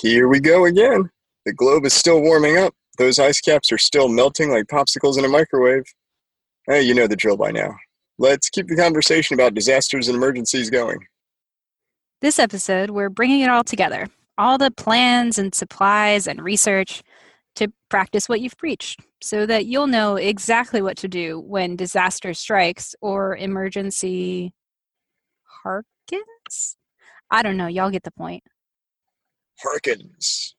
Here we go again. The globe is still warming up. Those ice caps are still melting like popsicles in a microwave. Hey, you know the drill by now. Let's keep the conversation about disasters and emergencies going. This episode, we're bringing it all together all the plans and supplies and research to practice what you've preached so that you'll know exactly what to do when disaster strikes or emergency harkens. I don't know, y'all get the point. Harkins.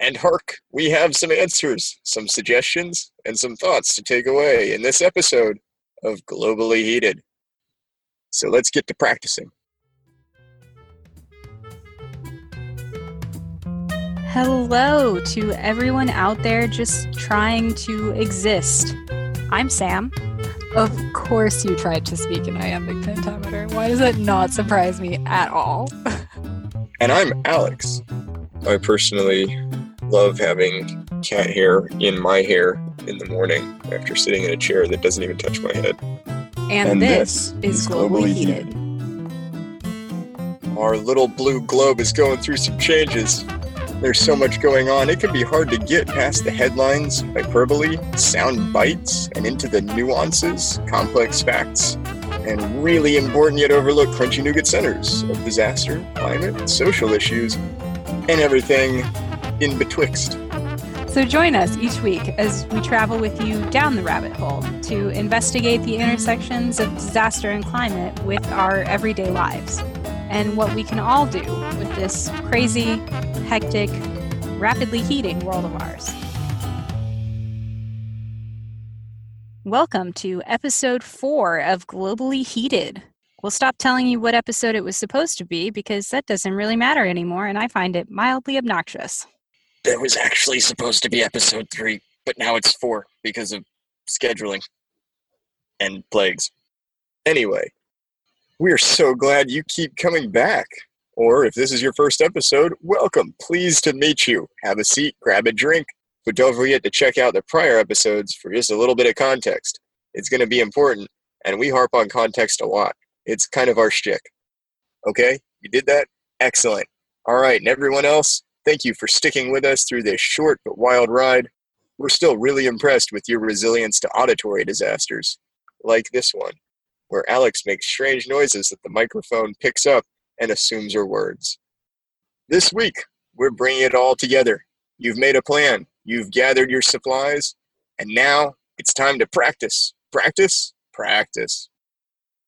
And hark, we have some answers, some suggestions, and some thoughts to take away in this episode of Globally Heated. So let's get to practicing. Hello to everyone out there just trying to exist. I'm Sam. Of course, you tried to speak in iambic pentameter. Why does that not surprise me at all? and I'm Alex. I personally love having cat hair in my hair in the morning after sitting in a chair that doesn't even touch my head. And, and this, this, is Globally, globally heated. heated. Our little blue globe is going through some changes. There's so much going on, it can be hard to get past the headlines, hyperbole, sound bites, and into the nuances, complex facts, and really important yet overlooked crunchy nougat centers of disaster, climate, social issues, and everything in betwixt. So join us each week as we travel with you down the rabbit hole to investigate the intersections of disaster and climate with our everyday lives and what we can all do with this crazy, hectic, rapidly heating world of ours. Welcome to episode four of Globally Heated. We'll stop telling you what episode it was supposed to be because that doesn't really matter anymore, and I find it mildly obnoxious. There was actually supposed to be episode three, but now it's four because of scheduling and plagues. Anyway, we are so glad you keep coming back. Or if this is your first episode, welcome. Pleased to meet you. Have a seat, grab a drink, but don't forget to check out the prior episodes for just a little bit of context. It's going to be important, and we harp on context a lot. It's kind of our shtick. Okay, you did that? Excellent. All right, and everyone else, thank you for sticking with us through this short but wild ride. We're still really impressed with your resilience to auditory disasters, like this one where Alex makes strange noises that the microphone picks up and assumes are words. This week, we're bringing it all together. You've made a plan, you've gathered your supplies, and now it's time to practice. Practice, practice.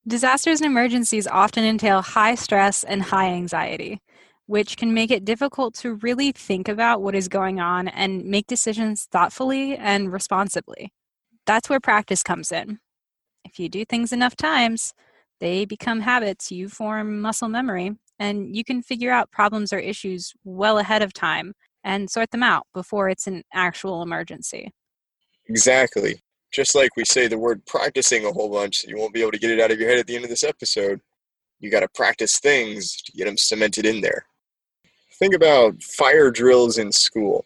Disasters and emergencies often entail high stress and high anxiety, which can make it difficult to really think about what is going on and make decisions thoughtfully and responsibly. That's where practice comes in. If you do things enough times, they become habits, you form muscle memory, and you can figure out problems or issues well ahead of time and sort them out before it's an actual emergency. Exactly. Just like we say the word practicing a whole bunch, you won't be able to get it out of your head at the end of this episode. You got to practice things to get them cemented in there. Think about fire drills in school.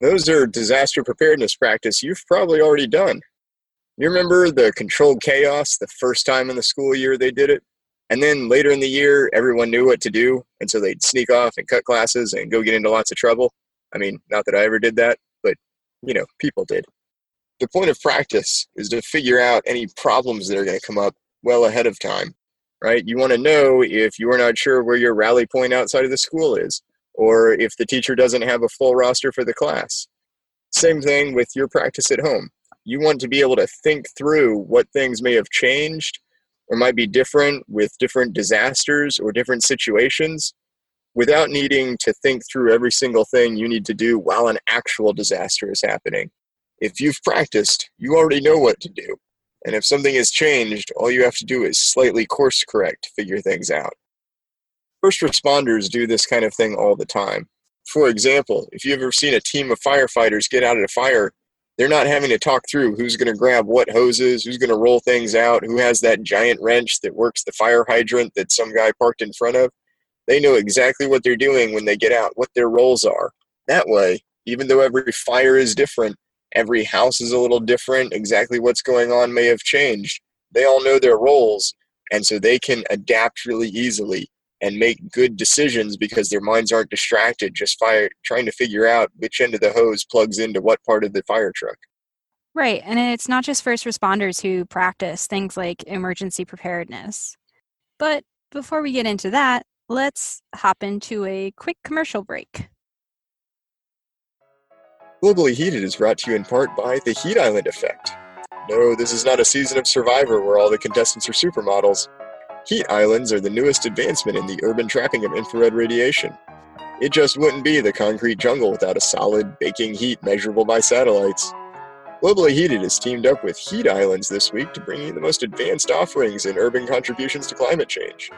Those are disaster preparedness practice you've probably already done. You remember the controlled chaos the first time in the school year they did it? And then later in the year, everyone knew what to do. And so they'd sneak off and cut classes and go get into lots of trouble. I mean, not that I ever did that, but, you know, people did. The point of practice is to figure out any problems that are going to come up well ahead of time, right? You want to know if you are not sure where your rally point outside of the school is, or if the teacher doesn't have a full roster for the class. Same thing with your practice at home you want to be able to think through what things may have changed or might be different with different disasters or different situations without needing to think through every single thing you need to do while an actual disaster is happening. If you've practiced, you already know what to do. And if something has changed, all you have to do is slightly course correct to figure things out. First responders do this kind of thing all the time. For example, if you've ever seen a team of firefighters get out of a fire they're not having to talk through who's going to grab what hoses, who's going to roll things out, who has that giant wrench that works the fire hydrant that some guy parked in front of. They know exactly what they're doing when they get out, what their roles are. That way, even though every fire is different, every house is a little different, exactly what's going on may have changed. They all know their roles, and so they can adapt really easily and make good decisions because their minds aren't distracted just fire, trying to figure out which end of the hose plugs into what part of the fire truck. Right. And it's not just first responders who practice things like emergency preparedness. But before we get into that, let's hop into a quick commercial break. Globally Heated is brought to you in part by the Heat Island Effect. No, this is not a season of Survivor where all the contestants are supermodels. Heat islands are the newest advancement in the urban trapping of infrared radiation. It just wouldn't be the concrete jungle without a solid, baking heat measurable by satellites. Globally Heated has teamed up with Heat Islands this week to bring you the most advanced offerings in urban contributions to climate change.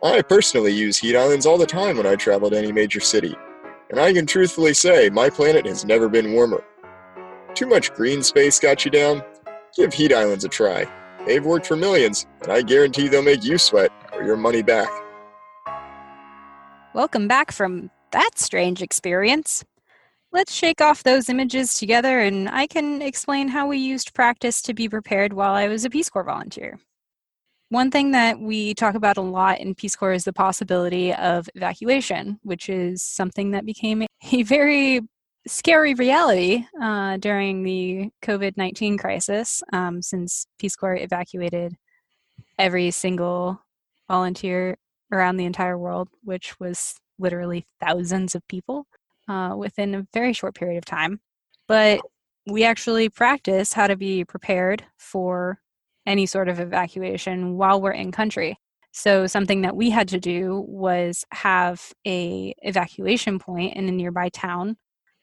I personally use heat islands all the time when I travel to any major city, and I can truthfully say my planet has never been warmer. Too much green space got you down? Give heat islands a try. They've worked for millions, and I guarantee they'll make you sweat or your money back. Welcome back from that strange experience. Let's shake off those images together, and I can explain how we used practice to be prepared while I was a Peace Corps volunteer. One thing that we talk about a lot in Peace Corps is the possibility of evacuation, which is something that became a very scary reality uh, during the COVID 19 crisis, um, since Peace Corps evacuated every single volunteer around the entire world, which was literally thousands of people uh, within a very short period of time. But we actually practice how to be prepared for any sort of evacuation while we're in country. So something that we had to do was have a evacuation point in a nearby town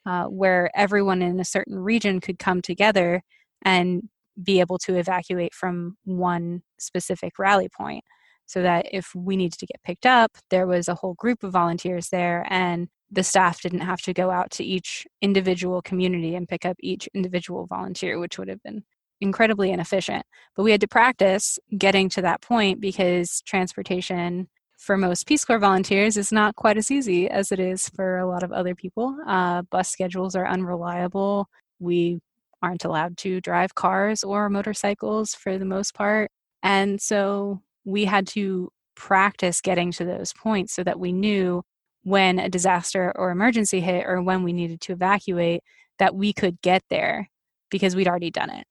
uh, where everyone in a certain region could come together and be able to evacuate from one specific rally point so that if we needed to get picked up there was a whole group of volunteers there and the staff didn't have to go out to each individual community and pick up each individual volunteer which would have been incredibly inefficient. But we had to practice getting to that point because transportation for most Peace Corps volunteers is not quite as easy as it is for a lot of other people. Uh, bus schedules are unreliable. We aren't allowed to drive cars or motorcycles for the most part. And so we had to practice getting to those points so that we knew when a disaster or emergency hit or when we needed to evacuate that we could get there because we'd already done it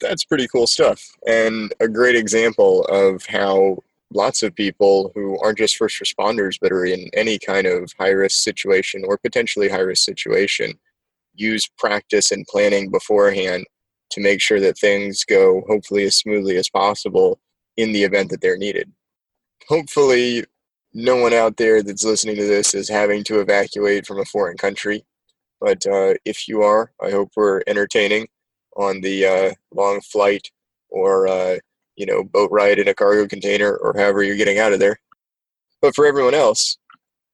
that's pretty cool stuff and a great example of how lots of people who aren't just first responders but are in any kind of high risk situation or potentially high risk situation use practice and planning beforehand to make sure that things go hopefully as smoothly as possible in the event that they're needed. Hopefully, no one out there that's listening to this is having to evacuate from a foreign country. But uh, if you are, I hope we're entertaining on the uh, long flight or uh, you know boat ride in a cargo container or however you're getting out of there. But for everyone else,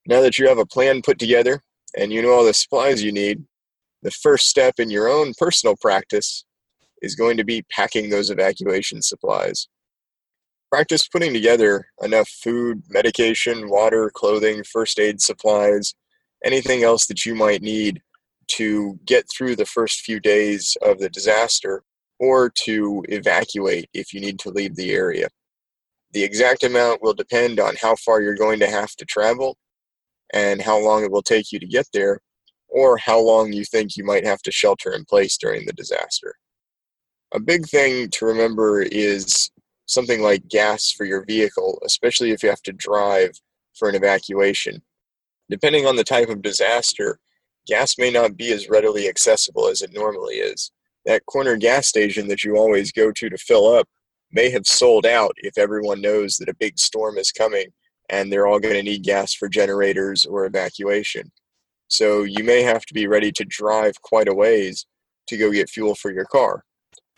now that you have a plan put together and you know all the supplies you need, the first step in your own personal practice is going to be packing those evacuation supplies. Practice putting together enough food, medication, water, clothing, first aid supplies, anything else that you might need to get through the first few days of the disaster or to evacuate if you need to leave the area. The exact amount will depend on how far you're going to have to travel and how long it will take you to get there, or how long you think you might have to shelter in place during the disaster. A big thing to remember is something like gas for your vehicle, especially if you have to drive for an evacuation. Depending on the type of disaster, gas may not be as readily accessible as it normally is. That corner gas station that you always go to to fill up may have sold out if everyone knows that a big storm is coming and they're all going to need gas for generators or evacuation. So you may have to be ready to drive quite a ways to go get fuel for your car.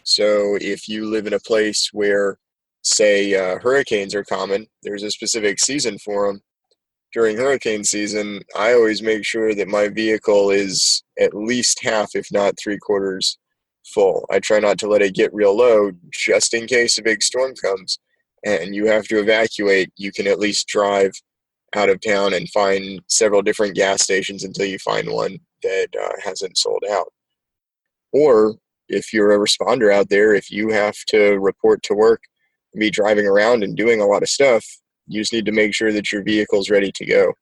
So if you live in a place where, say, uh, hurricanes are common, there's a specific season for them, during hurricane season, I always make sure that my vehicle is at least half, if not three quarters, full. I try not to let it get real low just in case a big storm comes and you have to evacuate. You can at least drive out of town and find several different gas stations until you find one that uh, hasn't sold out. Or if you're a responder out there, if you have to report to work, be driving around and doing a lot of stuff, You just need to make sure that your vehicle's ready to go.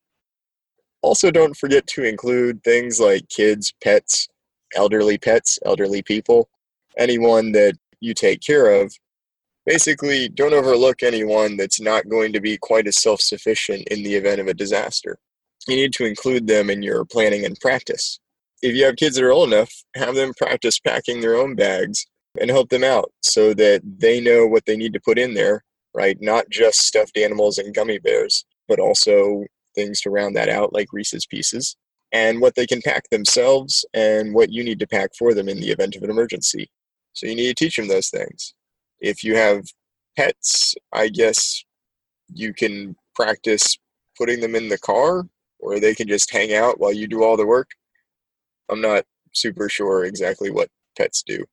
Also, don't forget to include things like kids, pets, elderly pets, elderly people, anyone that you take care of. Basically, don't overlook anyone that's not going to be quite as self sufficient in the event of a disaster. You need to include them in your planning and practice. If you have kids that are old enough, have them practice packing their own bags and help them out so that they know what they need to put in there, right? Not just stuffed animals and gummy bears, but also things to round that out, like Reese's Pieces, and what they can pack themselves and what you need to pack for them in the event of an emergency. So you need to teach them those things. If you have pets, I guess you can practice putting them in the car or they can just hang out while you do all the work. I'm not super sure exactly what pets do.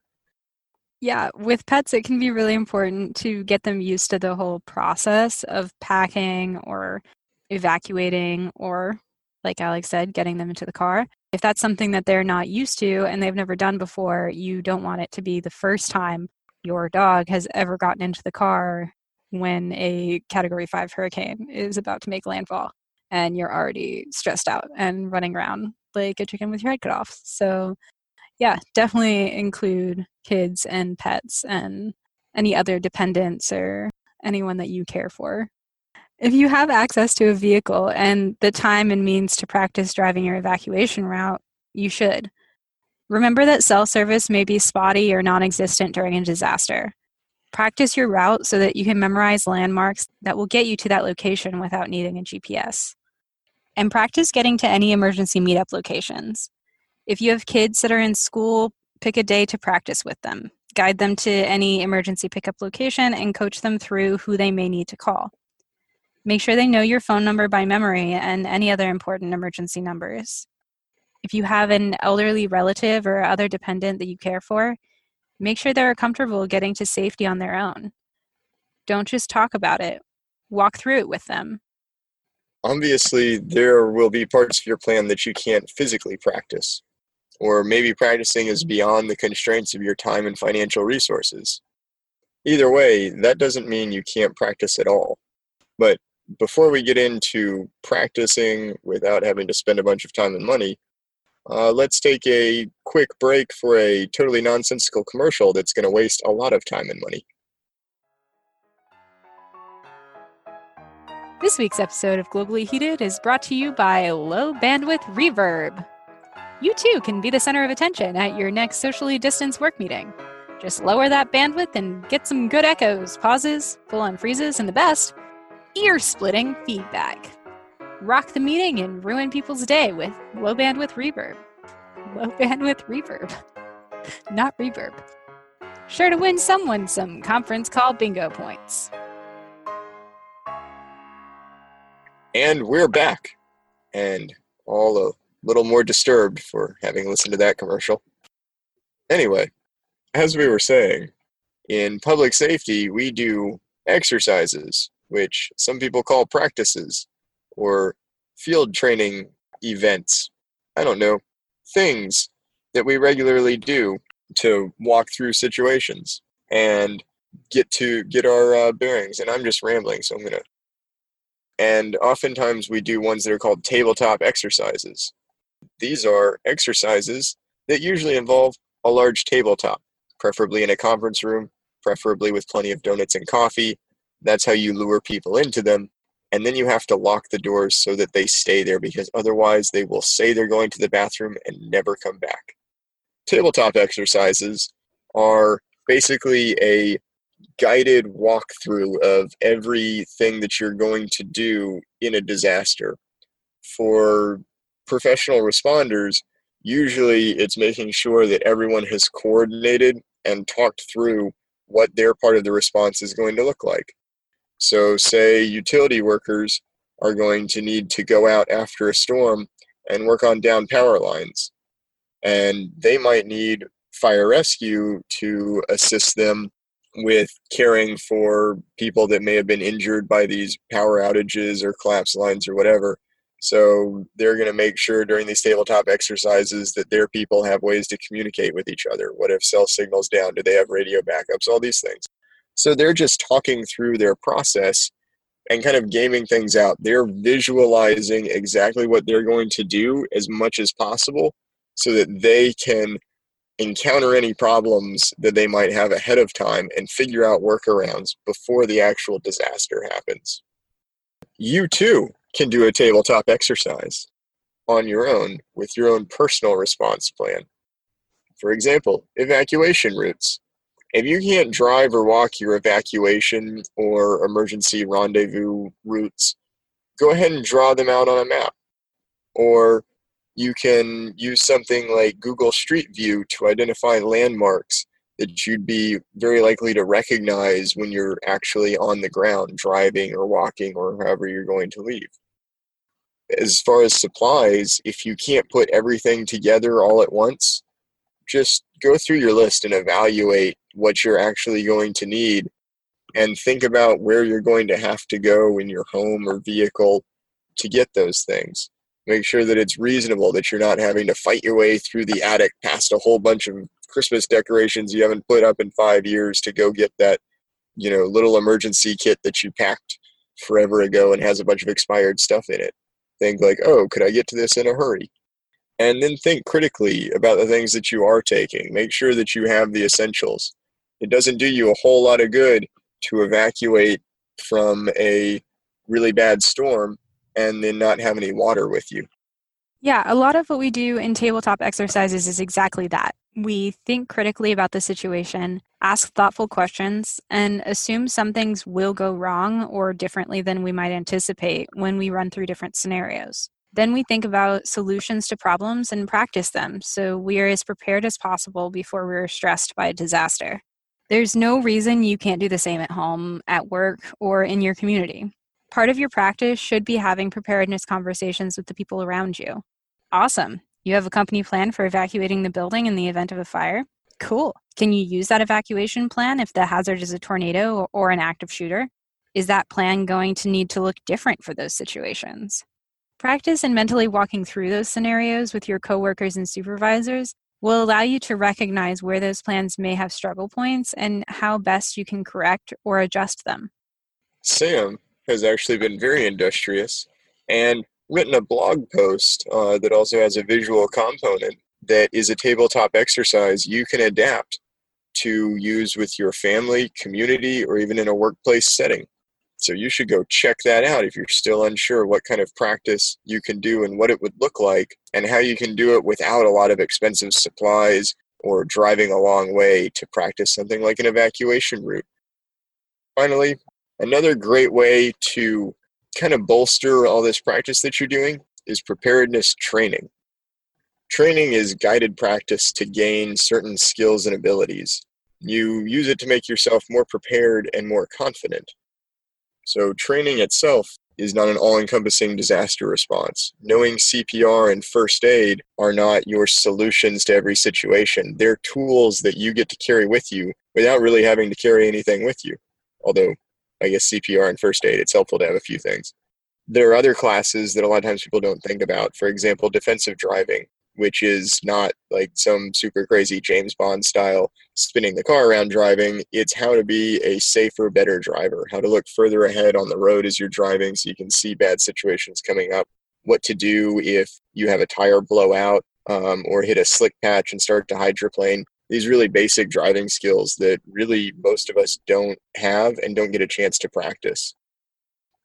Yeah, with pets, it can be really important to get them used to the whole process of packing or evacuating or, like Alex said, getting them into the car. If that's something that they're not used to and they've never done before, you don't want it to be the first time your dog has ever gotten into the car when a category 5 hurricane is about to make landfall and you're already stressed out and running around like a chicken with your head cut off. So yeah, definitely include kids and pets and any other dependents or anyone that you care for. If you have access to a vehicle and the time and means to practice driving your evacuation route, you should. Remember that cell service may be spotty or non existent during a disaster. Practice your route so that you can memorize landmarks that will get you to that location without needing a GPS. And practice getting to any emergency meetup locations. If you have kids that are in school, pick a day to practice with them. Guide them to any emergency pickup location and coach them through who they may need to call. Make sure they know your phone number by memory and any other important emergency numbers. If you have an elderly relative or other dependent that you care for, make sure they're comfortable getting to safety on their own. Don't just talk about it, walk through it with them. Obviously, there will be parts of your plan that you can't physically practice or maybe practicing is beyond the constraints of your time and financial resources. Either way, that doesn't mean you can't practice at all. But before we get into practicing without having to spend a bunch of time and money, uh, let's take a quick break for a totally nonsensical commercial that's going to waste a lot of time and money. This week's episode of Globally Heated is brought to you by Low Bandwidth Reverb you too can be the center of attention at your next socially distanced work meeting. Just lower that bandwidth and get some good echoes, pauses, full on freezes, and the best, ear splitting feedback. Rock the meeting and ruin people's day with low bandwidth reverb. Low bandwidth reverb, not reverb. Sure to win someone some conference call bingo points. And we're back. And all of little more disturbed for having listened to that commercial. Anyway, as we were saying, in public safety, we do exercises, which some people call practices or field training events. I don't know, things that we regularly do to walk through situations and get to get our uh, bearings. And I'm just rambling, so I'm going to. And oftentimes we do ones that are called tabletop exercises. These are exercises that usually involve a large tabletop, preferably in a conference room, preferably with plenty of donuts and coffee. That's how you lure people into them. And then you have to lock the doors so that they stay there because otherwise they will say they're going to the bathroom and never come back. Tabletop exercises are basically a guided walkthrough of everything that you're going to do in a disaster for professional responders, usually it's making sure that everyone has coordinated and talked through what their part of the response is going to look like. So, say utility workers are going to need to go out after a storm and work on down power lines, and they might need fire rescue to assist them with caring for people that may have been injured by these power outages or collapsed lines or whatever. So they're going to make sure during these tabletop exercises that their people have ways to communicate with each other. What if cell signals down? Do they have radio backups? All these things. So they're just talking through their process and kind of gaming things out. They're visualizing exactly what they're going to do as much as possible so that they can encounter any problems that they might have ahead of time and figure out workarounds before the actual disaster happens. You too can do a tabletop exercise on your own with your own personal response plan. For example, evacuation routes. If you can't drive or walk your evacuation or emergency rendezvous routes, go ahead and draw them out on a map. Or you can use something like Google Street View to identify landmarks that you'd be very likely to recognize when you're actually on the ground driving or walking or however you're going to leave. As far as supplies, if you can't put everything together all at once, just go through your list and evaluate what you're actually going to need and think about where you're going to have to go in your home or vehicle to get those things. Make sure that it's reasonable, that you're not having to fight your way through the attic past a whole bunch of Christmas decorations you haven't put up in five years to go get that, you know, little emergency kit that you packed forever ago and has a bunch of expired stuff in it. Think like, oh, could I get to this in a hurry? and then think critically about the things that you are taking. Make sure that you have the essentials. It doesn't do you a whole lot of good to evacuate from a really bad storm and then not have any water with you. Yeah, a lot of what we do in tabletop exercises is exactly that. We think critically about the situation, ask thoughtful questions, and assume some things will go wrong or differently than we might anticipate when we run through different scenarios. Then we think about solutions to problems and practice them so we are as prepared as possible before we're stressed by a disaster. There's no reason you can't do the same at home, at work, or in your community. Part of your practice should be having preparedness conversations with the people around you. Awesome. You have a company plan for evacuating the building in the event of a fire? Cool. Can you use that evacuation plan if the hazard is a tornado or an active shooter? Is that plan going to need to look different for those situations? Practice and mentally walking through those scenarios with your coworkers and supervisors will allow you to recognize where those plans may have struggle points and how best you can correct or adjust them. Sam has actually been very industrious and written a blog post uh, that also has a visual component that is a tabletop exercise you can adapt to use with your family, community, or even in a workplace setting. So you should go check that out if you're still unsure what kind of practice you can do and what it would look like and how you can do it without a lot of expensive supplies or driving a long way to practice something like an evacuation route. Finally, another great way to kind of bolster all this practice that you're doing is preparedness training. Training is guided practice to gain certain skills and abilities. You use it to make yourself more prepared and more confident. So, training itself is not an all encompassing disaster response. Knowing CPR and first aid are not your solutions to every situation. They're tools that you get to carry with you without really having to carry anything with you. Although, I guess CPR and first aid, it's helpful to have a few things. There are other classes that a lot of times people don't think about. For example, defensive driving which is not like some super crazy James Bond style spinning the car around driving. It's how to be a safer, better driver, how to look further ahead on the road as you're driving so you can see bad situations coming up, what to do if you have a tire blow out um, or hit a slick patch and start to hydroplane. These really basic driving skills that really most of us don't have and don't get a chance to practice.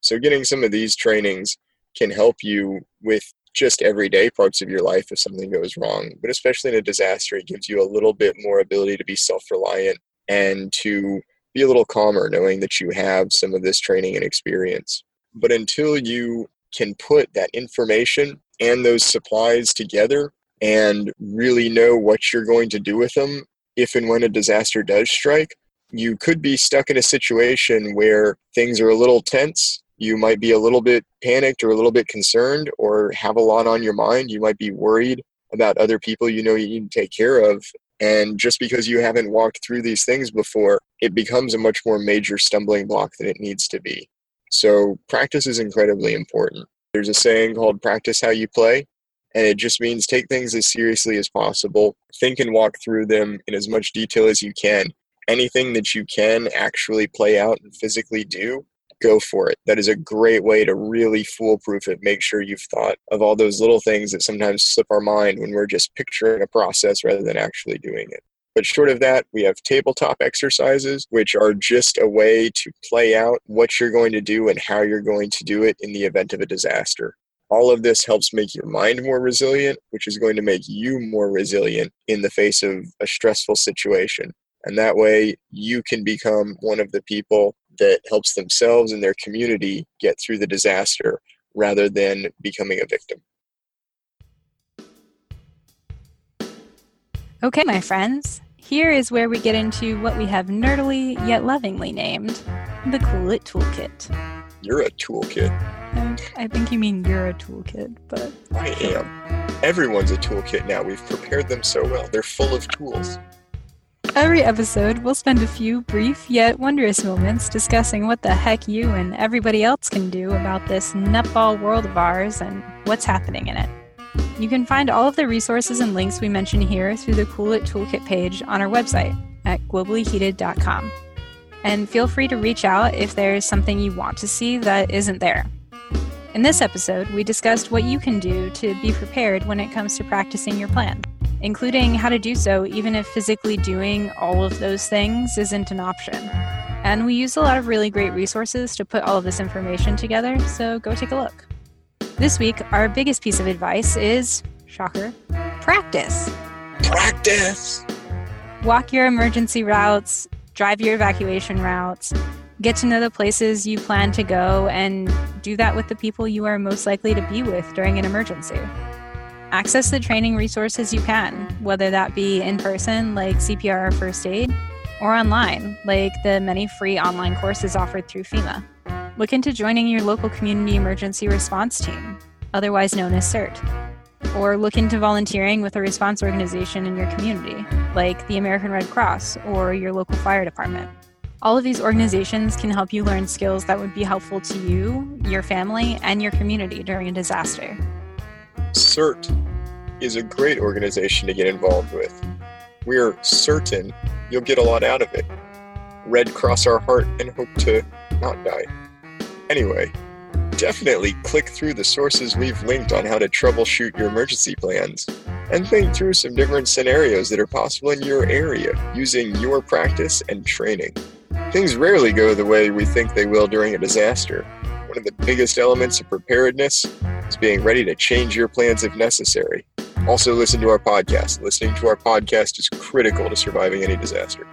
So, getting some of these trainings can help you with just everyday parts of your life if something goes wrong. But especially in a disaster, it gives you a little bit more ability to be self reliant and to be a little calmer knowing that you have some of this training and experience. But until you can put that information and those supplies together and really know what you're going to do with them if and when a disaster does strike, you could be stuck in a situation where things are a little tense you might be a little bit panicked or a little bit concerned or have a lot on your mind. You might be worried about other people you know you need to take care of. And just because you haven't walked through these things before, it becomes a much more major stumbling block than it needs to be. So, practice is incredibly important. There's a saying called practice how you play, and it just means take things as seriously as possible. Think and walk through them in as much detail as you can. Anything that you can actually play out and physically do, go for it. That is a great way to really foolproof it. Make sure you've thought of all those little things that sometimes slip our mind when we're just picturing a process rather than actually doing it. But short of that, we have tabletop exercises, which are just a way to play out what you're going to do and how you're going to do it in the event of a disaster. All of this helps make your mind more resilient, which is going to make you more resilient in the face of a stressful situation. And that way, you can become one of the people that helps themselves and their community get through the disaster rather than becoming a victim. Okay, my friends, here is where we get into what we have nerdily yet lovingly named the Cool It Toolkit. You're a toolkit. I think you mean you're a toolkit, but. I am. Everyone's a toolkit now. We've prepared them so well. They're full of tools. Every episode, we'll spend a few brief yet wondrous moments discussing what the heck you and everybody else can do about this nutball world of ours and what's happening in it. You can find all of the resources and links we mention here through the Cool It Toolkit page on our website at globallyheated.com. And feel free to reach out if there's something you want to see that isn't there. In this episode, we discussed what you can do to be prepared when it comes to practicing your plan, including how to do so even if physically doing all of those things isn't an option. And we used a lot of really great resources to put all of this information together, so go take a look. This week, our biggest piece of advice is shocker practice. Practice! Walk your emergency routes, drive your evacuation routes, get to know the places you plan to go, and do that with the people you are most likely to be with during an emergency. Access the training resources you can, whether that be in person, like CPR or first aid, or online, like the many free online courses offered through FEMA. Look into joining your local community emergency response team, otherwise known as CERT, or look into volunteering with a response organization in your community, like the American Red Cross or your local fire department. All of these organizations can help you learn skills that would be helpful to you, your family, and your community during a disaster. CERT is a great organization to get involved with. We're certain you'll get a lot out of it. Red cross our heart and hope to not die. Anyway, definitely click through the sources we've linked on how to troubleshoot your emergency plans and think through some different scenarios that are possible in your area using your practice and training. Things rarely go the way we think they will during a disaster. One of the biggest elements of preparedness is being ready to change your plans if necessary. Also, listen to our podcast. Listening to our podcast is critical to surviving any disaster.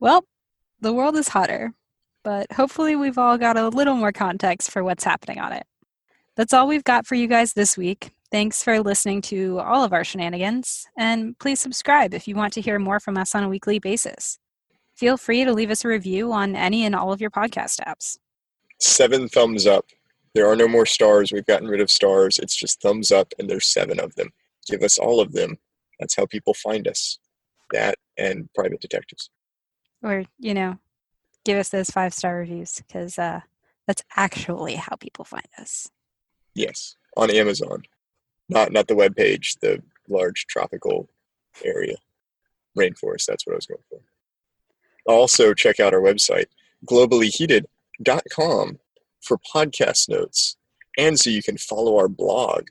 Well, the world is hotter, but hopefully we've all got a little more context for what's happening on it. That's all we've got for you guys this week. Thanks for listening to all of our shenanigans, and please subscribe if you want to hear more from us on a weekly basis. Feel free to leave us a review on any and all of your podcast apps. Seven thumbs up. There are no more stars. We've gotten rid of stars. It's just thumbs up, and there's seven of them. Give us all of them. That's how people find us. That and private detectives. Or, you know, give us those five star reviews because uh, that's actually how people find us. Yes, on Amazon, not not the web page, the large tropical area, rainforest. That's what I was going for. Also, check out our website, globallyheated.com, for podcast notes, and so you can follow our blog.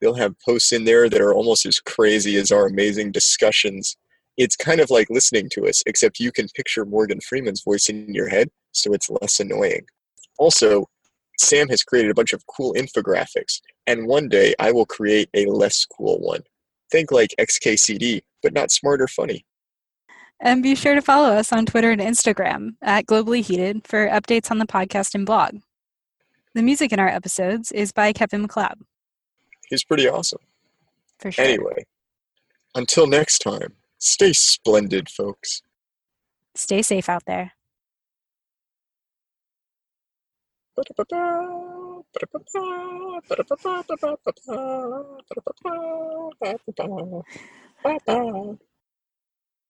They'll have posts in there that are almost as crazy as our amazing discussions it's kind of like listening to us, except you can picture Morgan Freeman's voice in your head, so it's less annoying. Also, Sam has created a bunch of cool infographics, and one day I will create a less cool one. Think like XKCD, but not smart or funny. And be sure to follow us on Twitter and Instagram at Globally Heated for updates on the podcast and blog. The music in our episodes is by Kevin MacLeod. He's pretty awesome. For sure. Anyway, until next time. Stay splendid, folks. Stay safe out there.